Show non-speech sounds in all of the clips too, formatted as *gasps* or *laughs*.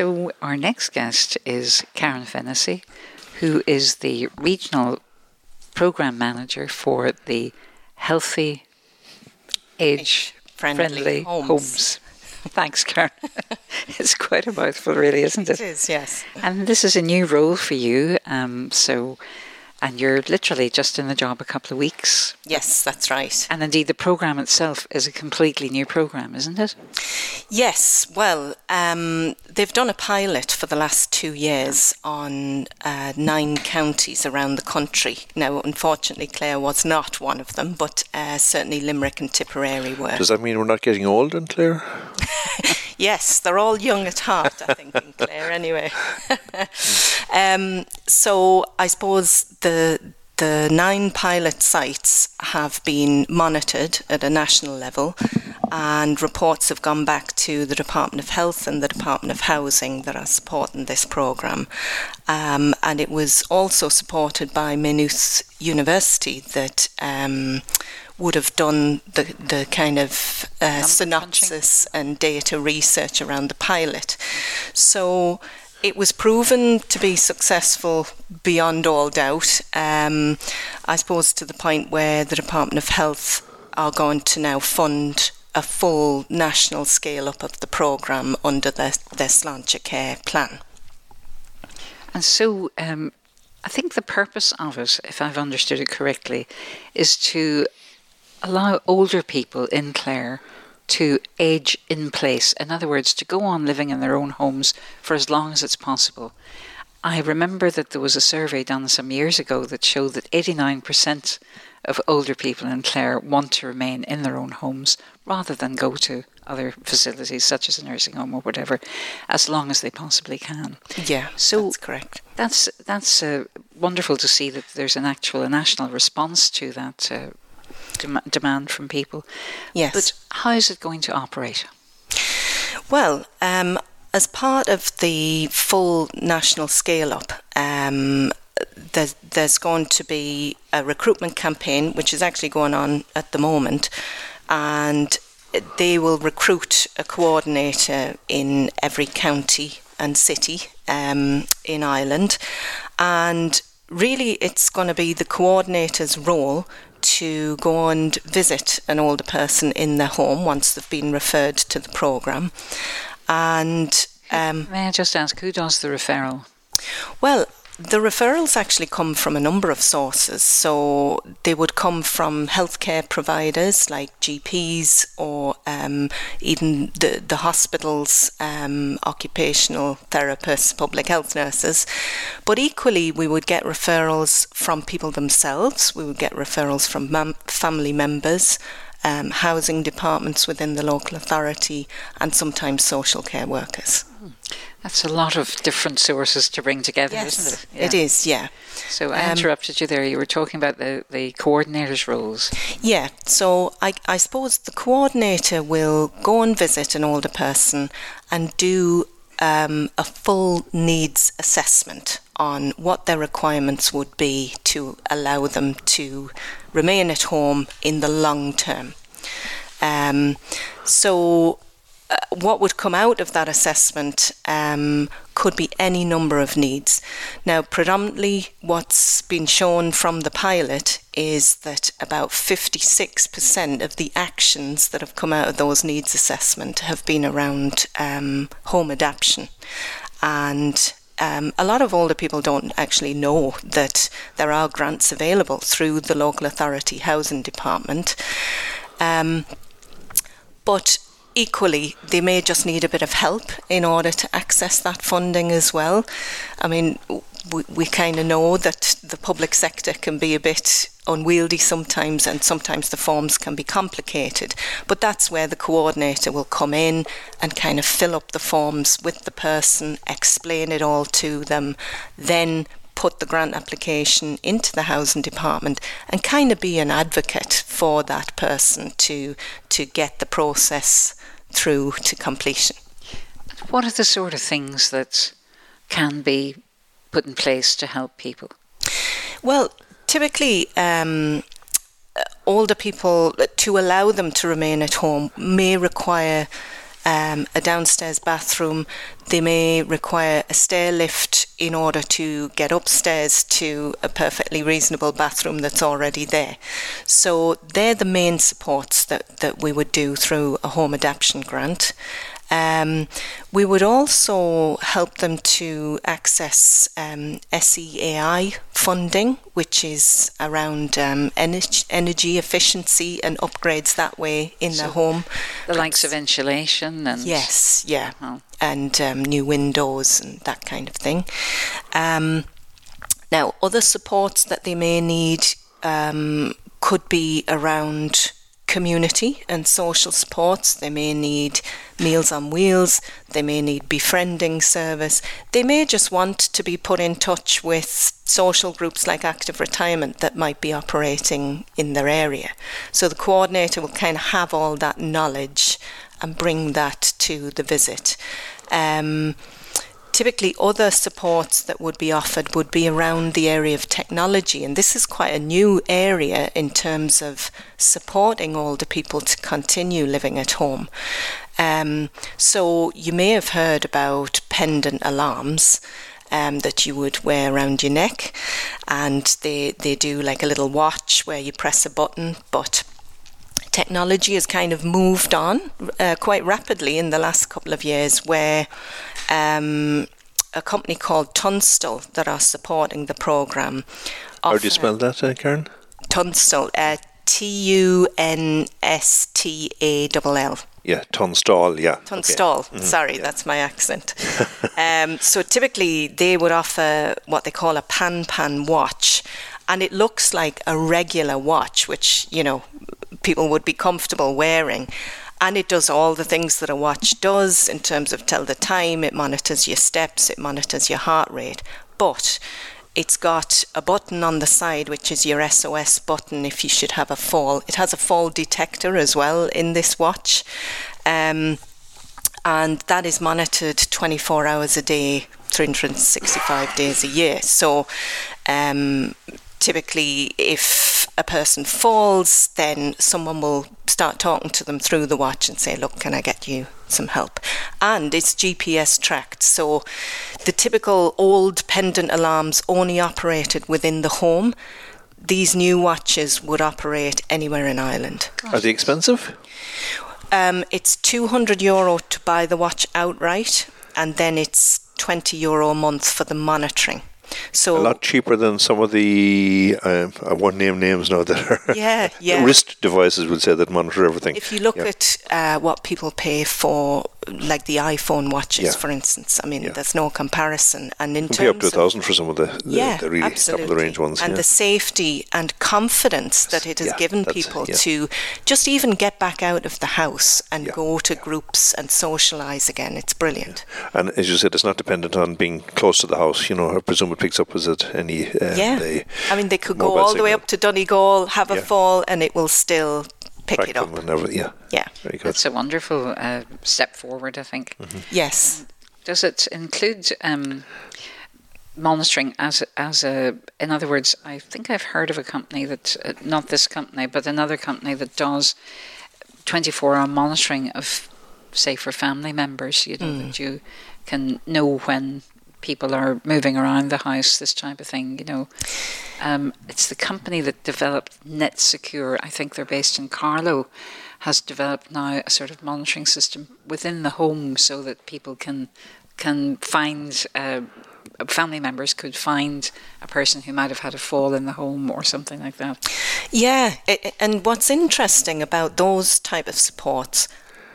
So, our next guest is Karen Fennessy, who is the regional program manager for the Healthy Age Friendly, friendly homes. homes. *laughs* Thanks, Karen. *laughs* it's quite a mouthful, really, isn't it? It is, yes. And this is a new role for you. Um, so and you're literally just in the job a couple of weeks. Yes, that's right. And indeed, the programme itself is a completely new programme, isn't it? Yes, well, um, they've done a pilot for the last two years on uh, nine counties around the country. Now, unfortunately, Clare was not one of them, but uh, certainly Limerick and Tipperary were. Does that mean we're not getting old in Clare? *laughs* yes, they're all young at heart, I think, in Clare, anyway. *laughs* um, so I suppose the the nine pilot sites have been monitored at a national level, and reports have gone back to the Department of Health and the Department of Housing that are supporting this programme. Um, and it was also supported by Maynooth University that um, would have done the, the kind of uh, synopsis and data research around the pilot. So it was proven to be successful beyond all doubt. Um, I suppose to the point where the Department of Health are going to now fund a full national scale up of the programme under the, the Sláinte Care plan. And so um, I think the purpose of it, if I've understood it correctly, is to allow older people in Clare to age in place. In other words, to go on living in their own homes for as long as it's possible. I remember that there was a survey done some years ago that showed that 89% of older people in Clare want to remain in their own homes rather than go to other facilities such as a nursing home or whatever as long as they possibly can. Yeah, so that's correct. That's that's uh, wonderful to see that there's an actual a national response to that uh, dem- demand from people. Yes. But how is it going to operate? Well, um, as part of the full national scale up, um, there's, there's going to be a recruitment campaign which is actually going on at the moment, and they will recruit a coordinator in every county and city um, in Ireland, and really it's going to be the coordinator's role to go and visit an older person in their home once they've been referred to the programme. And um, may I just ask, who does the referral? Well, the referrals actually come from a number of sources. So they would come from healthcare providers like GPs or um, even the, the hospitals, um, occupational therapists, public health nurses. But equally, we would get referrals from people themselves, we would get referrals from mem- family members. Um, housing departments within the local authority and sometimes social care workers. Mm. That's a lot of different sources to bring together, yes, isn't it? Yeah. It is, yeah. So I um, interrupted you there. You were talking about the, the coordinator's roles. Yeah, so I, I suppose the coordinator will go and visit an older person and do um, a full needs assessment on what their requirements would be to allow them to remain at home in the long term. Um, so what would come out of that assessment um, could be any number of needs. Now, predominantly, what's been shown from the pilot is that about 56% of the actions that have come out of those needs assessment have been around um, home adaptation. And um, a lot of older people don't actually know that there are grants available through the local authority housing department. Um, but equally, they may just need a bit of help in order to access that funding as well. I mean, we, we kind of know that the public sector can be a bit unwieldy sometimes, and sometimes the forms can be complicated. But that's where the coordinator will come in and kind of fill up the forms with the person, explain it all to them, then put the grant application into the housing department and kind of be an advocate for that person to to get the process through to completion. What are the sort of things that can be put in place to help people? Well, typically, um, older people, to allow them to remain at home, may require um, a downstairs bathroom. They may require a stair lift in order to get upstairs to a perfectly reasonable bathroom that's already there. So they're the main supports that, that we would do through a home adaptation grant. Um, we would also help them to access um, SEAI funding, which is around um, energy, energy, efficiency and upgrades that way in so the home. The likes of insulation and. Yes, yeah. Oh. And um, new windows and that kind of thing. Um, now, other supports that they may need um, could be around community and social supports. They may need Meals on Wheels, they may need befriending service, they may just want to be put in touch with social groups like active retirement that might be operating in their area. So the coordinator will kind of have all that knowledge and bring that to the visit. Um, typically other supports that would be offered would be around the area of technology and this is quite a new area in terms of supporting older people to continue living at home. Um, so you may have heard about pendant alarms um, that you would wear around your neck and they they do like a little watch where you press a button but technology has kind of moved on uh, quite rapidly in the last couple of years where um, a company called Tunstall that are supporting the program. How do you spell that, uh, Karen? Tunstall, uh, T U N S T A L L. Yeah, Tunstall, yeah. Tunstall, okay. mm-hmm. sorry, yeah. that's my accent. *laughs* um, so typically they would offer what they call a pan pan watch, and it looks like a regular watch, which, you know, people would be comfortable wearing and it does all the things that a watch does in terms of tell the time, it monitors your steps, it monitors your heart rate. But it's got a button on the side which is your SOS button if you should have a fall. It has a fall detector as well in this watch. Um, and that is monitored 24 hours a day, 365 days a year. So um, typically, if a person falls, then someone will start talking to them through the watch and say, Look, can I get you some help? And it's GPS tracked. So the typical old pendant alarms only operated within the home. These new watches would operate anywhere in Ireland. Are they expensive? Um, it's 200 euro to buy the watch outright, and then it's 20 euro a month for the monitoring. So a lot cheaper than some of the um, I won't name names now that are *laughs* yeah *laughs* yeah wrist devices would say that monitor everything. If you look yeah. at uh, what people pay for like the iPhone watches, yeah. for instance. I mean, yeah. there's no comparison. And in terms up to a thousand for some of the, the, yeah, the really absolutely. top of the range ones. And yeah. the safety and confidence that it has given people to just even get back out of the house and go to groups and socialise again. It's brilliant. And as you said, it's not dependent on being close to the house. You know, I presume it picks up as it any. Uh, yeah. I mean, they could go all signal. the way up to Donegal, have a fall, and it will still pick it up. Whenever, yeah. Yeah. Very good. That's a wonderful uh, step forward, I think. Mm-hmm. Yes. Does it include um, monitoring as as a? In other words, I think I've heard of a company that uh, not this company, but another company that does twenty four hour monitoring of, say, for family members. You know mm. that you can know when people are moving around the house, this type of thing, you know. Um, it's the company that developed NetSecure, I think they're based in Carlow, has developed now a sort of monitoring system within the home so that people can can find uh, family members could find a person who might have had a fall in the home or something like that. Yeah, it, and what's interesting about those type of supports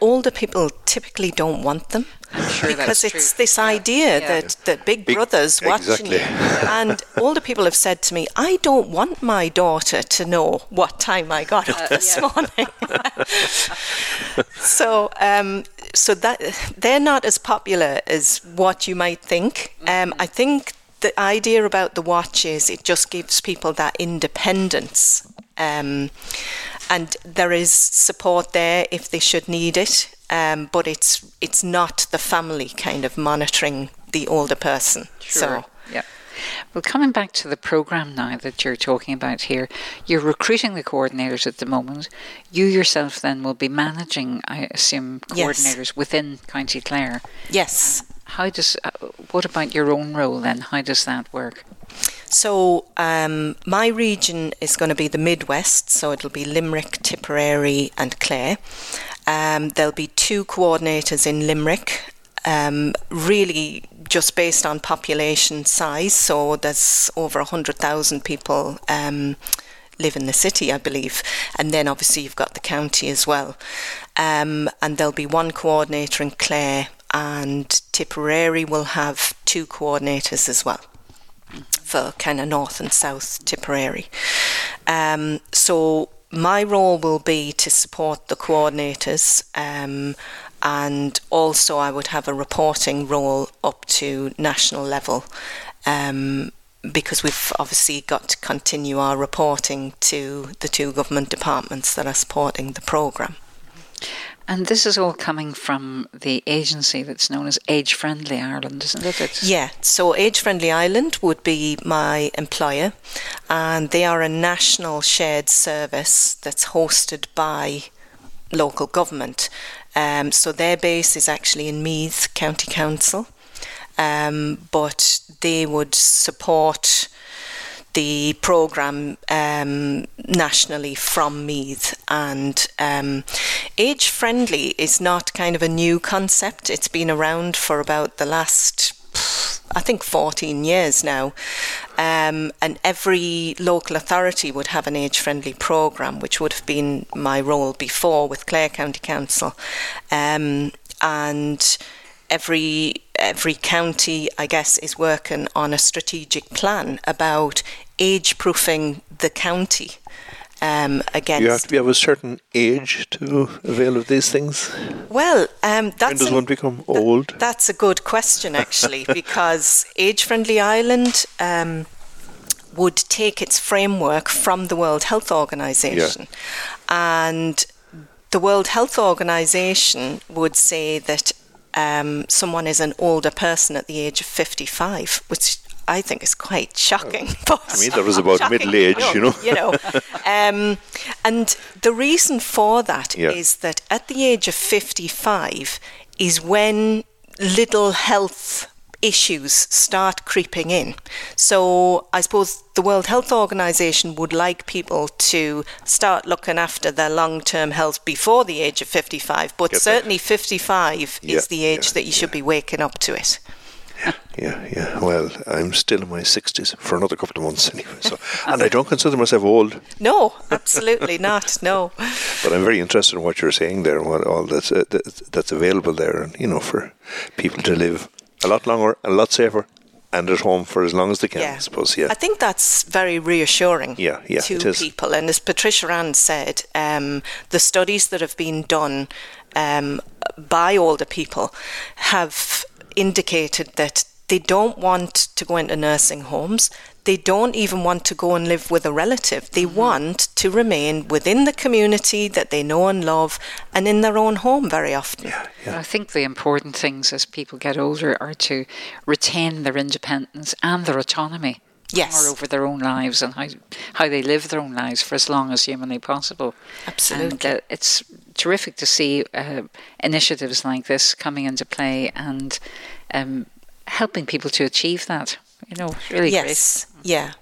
older people typically don't want them *laughs* sure because it's true. this idea yeah. that, that big, big brother's watching exactly. you. and *laughs* older people have said to me, I don't want my daughter to know what time I got up uh, this yeah. morning. so, um, so that they're not as popular as what you might think. Um, mm-hmm. I think the idea about the watch is it just gives people that independence. Um, and there is support there if they should need it. Um, but it's it's not the family kind of monitoring the older person. Sure. So yeah. Well, coming back to the program now that you're talking about here, you're recruiting the coordinators at the moment. You yourself then will be managing, I assume, coordinators yes. within County Clare. Yes. How does? Uh, what about your own role then? How does that work? So um, my region is going to be the Midwest, so it'll be Limerick, Tipperary, and Clare. Um, there'll be two coordinators in Limerick, um, really just based on population size. So there's over 100,000 people um, live in the city, I believe. And then obviously you've got the county as well. Um, and there'll be one coordinator in Clare, and Tipperary will have two coordinators as well for kind of north and south Tipperary. Um, so my role will be to support the coordinators um, and also I would have a reporting role up to national level um, because we've obviously got to continue our reporting to the two government departments that are supporting the programme. And this is all coming from the agency that's known as Age Friendly Ireland, isn't it? It's yeah, so Age Friendly Ireland would be my employer, and they are a national shared service that's hosted by local government. Um, so their base is actually in Meath County Council, um, but they would support the programme um, nationally from Meath. And um, age friendly is not kind of a new concept, it's been around for about the last. I think 14 years now, um, and every local authority would have an age friendly programme, which would have been my role before with Clare County Council. Um, and every every county, I guess, is working on a strategic plan about age proofing the county. Um, against. You have to be of a certain age to avail of these things. Well, um, that's when does one become old? Th- that's a good question, actually, *laughs* because Age Friendly Ireland um, would take its framework from the World Health Organization, yeah. and the World Health Organization would say that um, someone is an older person at the age of 55, which I think is quite shocking. I mean, *laughs* that was about middle age, you know. you know, um, and the reason for that yeah. is that at the age of 55 is when little health issues start creeping in. So I suppose the World Health Organization would like people to start looking after their long term health before the age of 55, but Get certainly that. 55 yeah, is the age yeah, that you should be waking up to it. Yeah, yeah. Yeah. Well, I'm still in my 60s for another couple of months anyway. So, and I don't *laughs* consider myself old. No, absolutely not. No. *laughs* But I'm very interested in what you're saying there and what all that's uh, that's available there, and you know, for people to live a lot longer, a lot safer, and at home for as long as they can, yeah. I suppose. Yeah. I think that's very reassuring yeah, yeah, to people. And as Patricia Ann said, um, the studies that have been done um, by older people have indicated that they don't want to go into nursing homes. They don't even want to go and live with a relative. They mm-hmm. want to remain within the community that they know and love and in their own home very often. Yeah, yeah. I think the important things as people get older are to retain their independence and their autonomy. Yes. Or over their own lives and how how they live their own lives for as long as humanly possible. Absolutely. And, uh, it's terrific to see uh, initiatives like this coming into play and um, helping people to achieve that. You know, really yes. great. Yeah.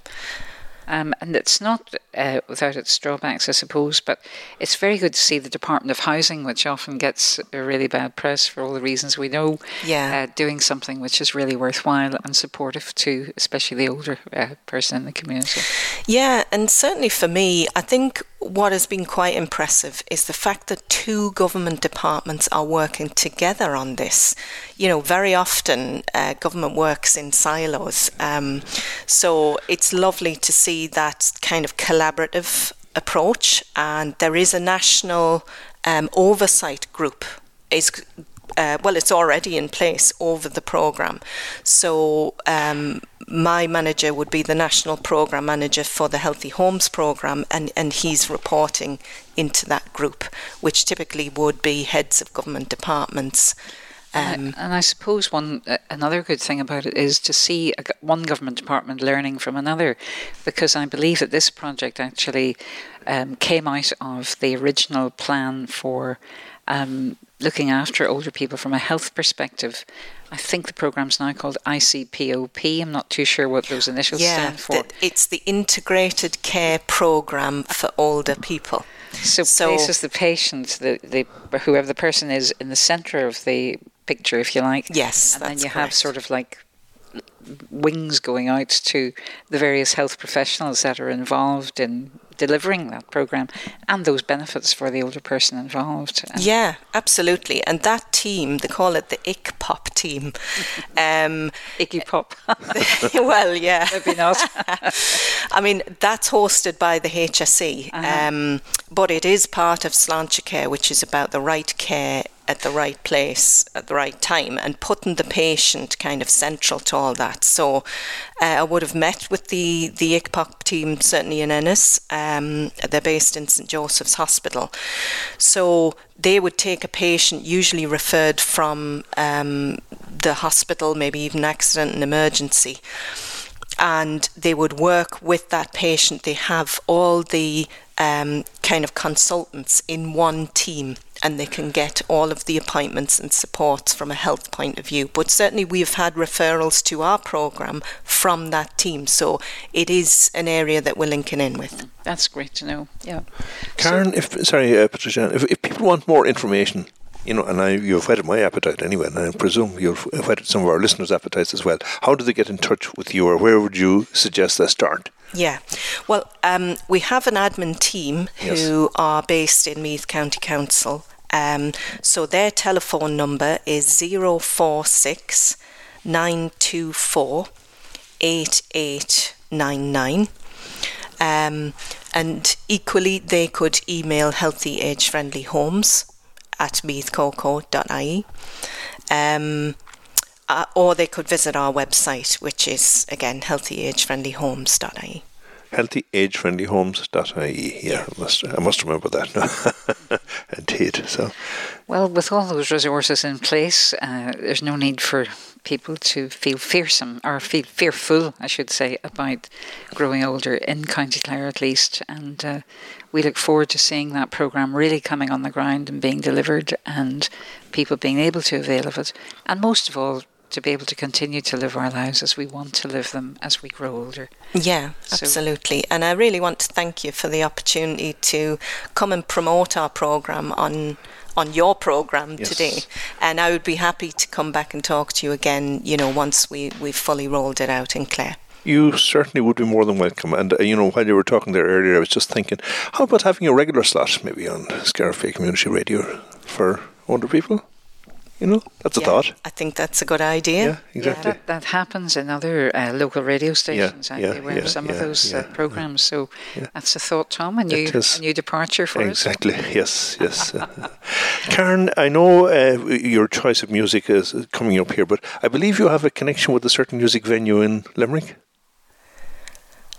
Um, and it's not uh, without its drawbacks, I suppose, but it's very good to see the Department of Housing, which often gets a really bad press for all the reasons we know, yeah. Uh, doing something which is really worthwhile and supportive to especially the older uh, person in the community. Yeah, and certainly for me, I think what has been quite impressive is the fact that two government departments are working together on this. You know, very often uh, government works in silos. Um, so it's lovely to see that kind of collaborative approach, and there is a national um, oversight group. Is uh, well, it's already in place over the program. So um, my manager would be the national program manager for the Healthy Homes program, and, and he's reporting into that group, which typically would be heads of government departments. Um, and, I, and, I, suppose one uh, another good thing about it is to see a, one government department learning from another, because I believe that this project actually um, came out of the original plan for um, looking after older people from a health perspective. I think the program's now called ICPOP. I'm not too sure what those initials yeah, stand for. it's the Integrated Care Program for Older People. So, so places the patient, the, the whoever the person is, in the centre of the picture, if you like. Yes, and then you correct. have sort of like wings going out to the various health professionals that are involved in delivering that program and those benefits for the older person involved. Yeah, absolutely. And that team, they call it the ICPOP team. *laughs* Um, Icky Pop. *laughs* well, yeah. *laughs* Maybe not. I mean, that's hosted by the HSE, uh-huh. um, but it is part of Sláinte Care, which is about the right care at the right place at the right time and putting the patient kind of central to all that. So uh, I would have met with the, the ICPOP team, certainly in Ennis. Um, they're based in St Joseph's Hospital. So they would take a patient, usually referred from um, the hospital, maybe even accident and emergency. And they would work with that patient. They have all the um, kind of consultants in one team and they can get all of the appointments and supports from a health point of view. But certainly we've had referrals to our programme from that team, so it is an area that we're linking in with. That's great to know. Yeah, Karen. So, if sorry, uh, Patricia, if, if people want more information you know, and I, you've whetted my appetite anyway, and I presume you've whetted some of our listeners' appetites as well. How do they get in touch with you, or where would you suggest they start? Yeah, well, um, we have an admin team yes. who are based in Meath County Council. Um, so their telephone number is 046 924 8899. Um, and equally, they could email healthy age friendly homes at meathcoco.ie. Um, uh, or they could visit our website, which is again healthyagefriendlyhomes.ie healthyagefriendlyhomes.ie. Yeah, I must I must remember that. *laughs* So, well, with all those resources in place, uh, there's no need for people to feel fearsome or feel fearful, I should say, about growing older in County Clare at least. And uh, we look forward to seeing that programme really coming on the ground and being delivered and people being able to avail of it. And most of all, to be able to continue to live our lives as we want to live them as we grow older. Yeah, so, absolutely. And I really want to thank you for the opportunity to come and promote our programme on on your program yes. today. And I would be happy to come back and talk to you again, you know, once we, we've fully rolled it out in Clare. You certainly would be more than welcome. And, uh, you know, while you were talking there earlier, I was just thinking, how about having a regular slot maybe on Scariff Community Radio for older people? You know, that's a thought. I think that's a good idea. Yeah, exactly. Yeah, that, that, happens in other uh, local radio stations, yeah, actually, where some of those uh, programs. So that's a thought, Tom, a new, a new departure for exactly. us. Exactly. *laughs* Yes, yes. *laughs* Karen, I know uh, your choice of music is coming up here, but I believe you have a connection with a certain music venue in Limerick.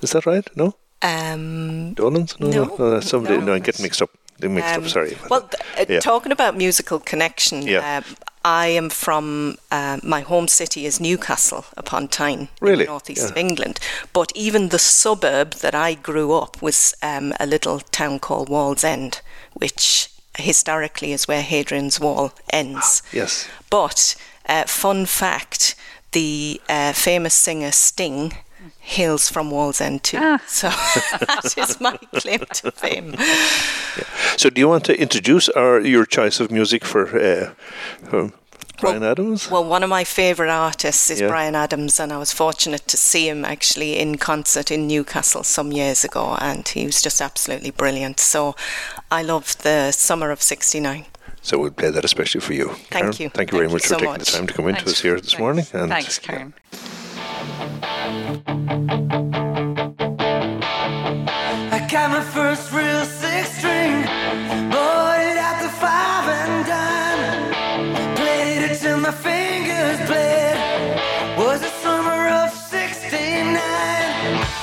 Is that right? No. Um, Dolan's? No, no, no, somebody. No, no, I'm getting mixed up. Mixed um, up. Sorry. Well, uh, yeah. talking about musical connection, yeah. Uh, I am from uh, my home city is Newcastle upon Tyne, really? northeast yeah. of England. But even the suburb that I grew up was um, a little town called Wallsend, which historically is where Hadrian's Wall ends. *gasps* yes. But uh, fun fact: the uh, famous singer Sting hails from Wallsend too. Ah. *laughs* So that is my claim to fame. Yeah. So, do you want to introduce our your choice of music for, uh, for Bryan well, Adams? Well, one of my favourite artists is yeah. Bryan Adams, and I was fortunate to see him actually in concert in Newcastle some years ago, and he was just absolutely brilliant. So, I love the Summer of '69. So we'll play that especially for you. Thank Karen. you. Thank you very Thank much you for so taking much. the time to come into us here this Thanks. morning. And Thanks, Karen. Yeah. Thank you.